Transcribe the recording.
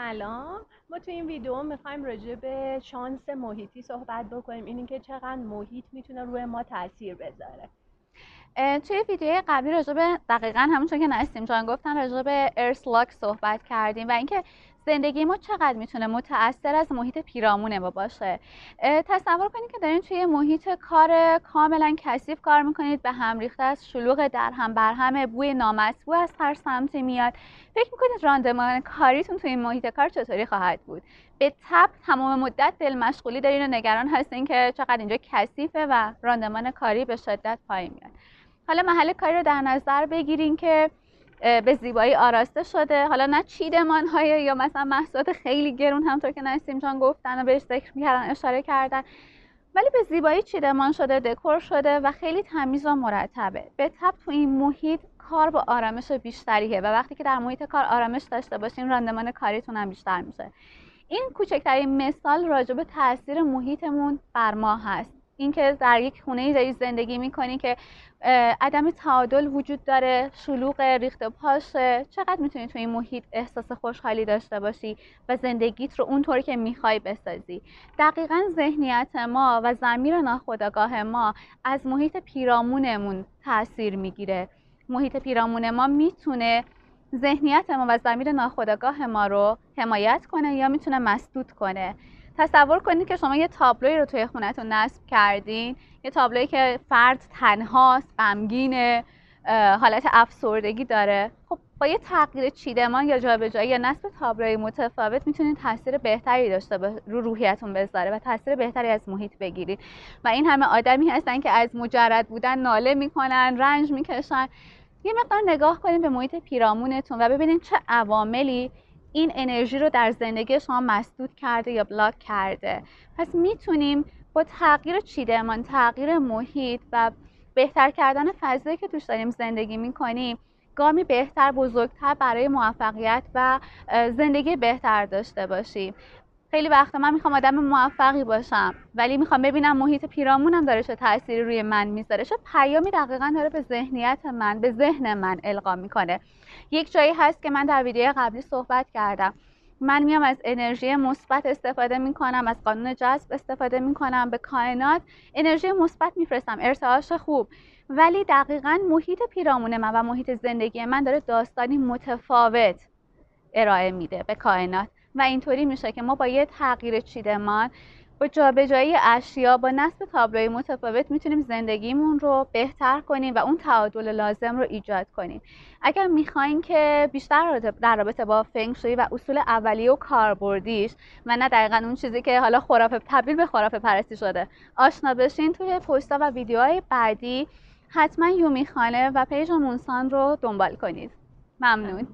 سلام. ما تو این ویدیو می‌خوایم راجع به شانس محیطی صحبت بکنیم. اینی که چقدر محیط می‌تونه روی ما تاثیر بذاره. توی ویدیو قبلی راجع به دقیقا همونطور که نستیم جان گفتن راجع به ارس لاک صحبت کردیم و اینکه زندگی ما چقدر می‌تونه متاثر از محیط پیرامون ما باشه تصور کنید که دارین توی محیط کار کاملا کثیف کار می‌کنید به هم ریخته از شلوغ در هم بر هم بوی نامطبوع از هر سمتی میاد. فکر می‌کنید راندمان کاریتون توی این محیط کار چطوری خواهد بود؟ به تب تمام مدت دل مشغولی دارین و نگران هستین که چقدر اینجا کثیفه و راندمان کاری به شدت پایین میاد. حالا محل کاری رو در نظر بگیرین که به زیبایی آراسته شده. حالا نه چیدمان های یا مثلا محصولات خیلی گرون همطور که نسیم جان گفتن و بهش ذکر می‌کردن اشاره کردن. ولی به زیبایی چیدمان شده دکور شده و خیلی تمیز و مرتبه. به تب تو این محیط کار با آرامش بیشتریه و وقتی که در محیط کار آرامش داشته باشین راندمان کاریتون هم بیشتر میشه. این کوچکترین مثال راجع به تاثیر محیطمون بر ما هست. اینکه در یک خونه داری زندگی می‌کنی که عدم تعادل وجود داره شلوغ ریخت پاشه. چقدر می‌تونی تو این محیط احساس خوشحالی داشته باشی و زندگیت رو اونطوری که می‌خوای بسازی؟ دقیقا ذهنیت ما و زمیر ناخودآگاه ما از محیط پیرامونمون تاثیر می‌گیره. محیط پیرامون ما می‌تونه ذهنیت ما و زمیر ناخودآگاه ما رو حمایت کنه یا می‌تونه مسدود کنه. تصور کنید که شما یه تابلوی رو توی خونتون نصب کردین یه تابلویی که فرد تنهاست غمگینه حالت افسردگی داره. خب با یه تغییر چیدمان یا جابجایی یا نصب تابلوی متفاوت می‌تونید تاثیر بهتری داشته رو روحیتون بذاره و تاثیر بهتری از محیط بگیرید و این همه آدمی هستن که از مجرد بودن ناله می‌کنن رنج می‌کشن. یه مقدار نگاه کنید به محیط پیرامونتون و ببینید چه عواملی این انرژی رو در زندگی شما مسدود کرده یا بلاک کرده. پس می‌تونیم با تغییر چیدمان تغییر محیط و بهتر کردن فضایی که توش داریم زندگی می‌کنیم گامی بهتر بزرگتر برای موفقیت و زندگی بهتر داشته باشیم. خیلی وقتا من می‌خوام آدم موفقی باشم ولی می‌خوام ببینم محیط پیرامونم داره چه تأثیری روی من می‌ذاره. چه پیامی دقیقا داره به ذهنیت من به ذهن من القا می‌کنه. یک جایی هست که من در ویدیو قبلی صحبت کردم. من میام از انرژی مثبت استفاده می‌کنم از قانون جذب استفاده می‌کنم. به کائنات انرژی مثبت میفرستم. ارتعاش خوب. ولی دقیقا محیط پیرامون من و محیط زندگی من داره داستانی متفاوت ارائه میده به کائنات. و اینطوری میشه که ما با یه تغییر چیدمان با جابجایی اشیا با نصب تابلوی متفاوت می‌تونیم زندگیمون رو بهتر کنیم و اون تعادل لازم رو ایجاد کنیم. اگر می‌خواین که بیشتر در رابطه با فنگ شوی و اصول اولیه و کاربردیش و نه دقیقا اون چیزی که حالا خرافه تبدیل به خرافه پرستی شده آشنا بشین توی پستا و ویدیوهای بعدی حتما یومی خانه و پیج مونسان رو دنبال کنید. ممنون.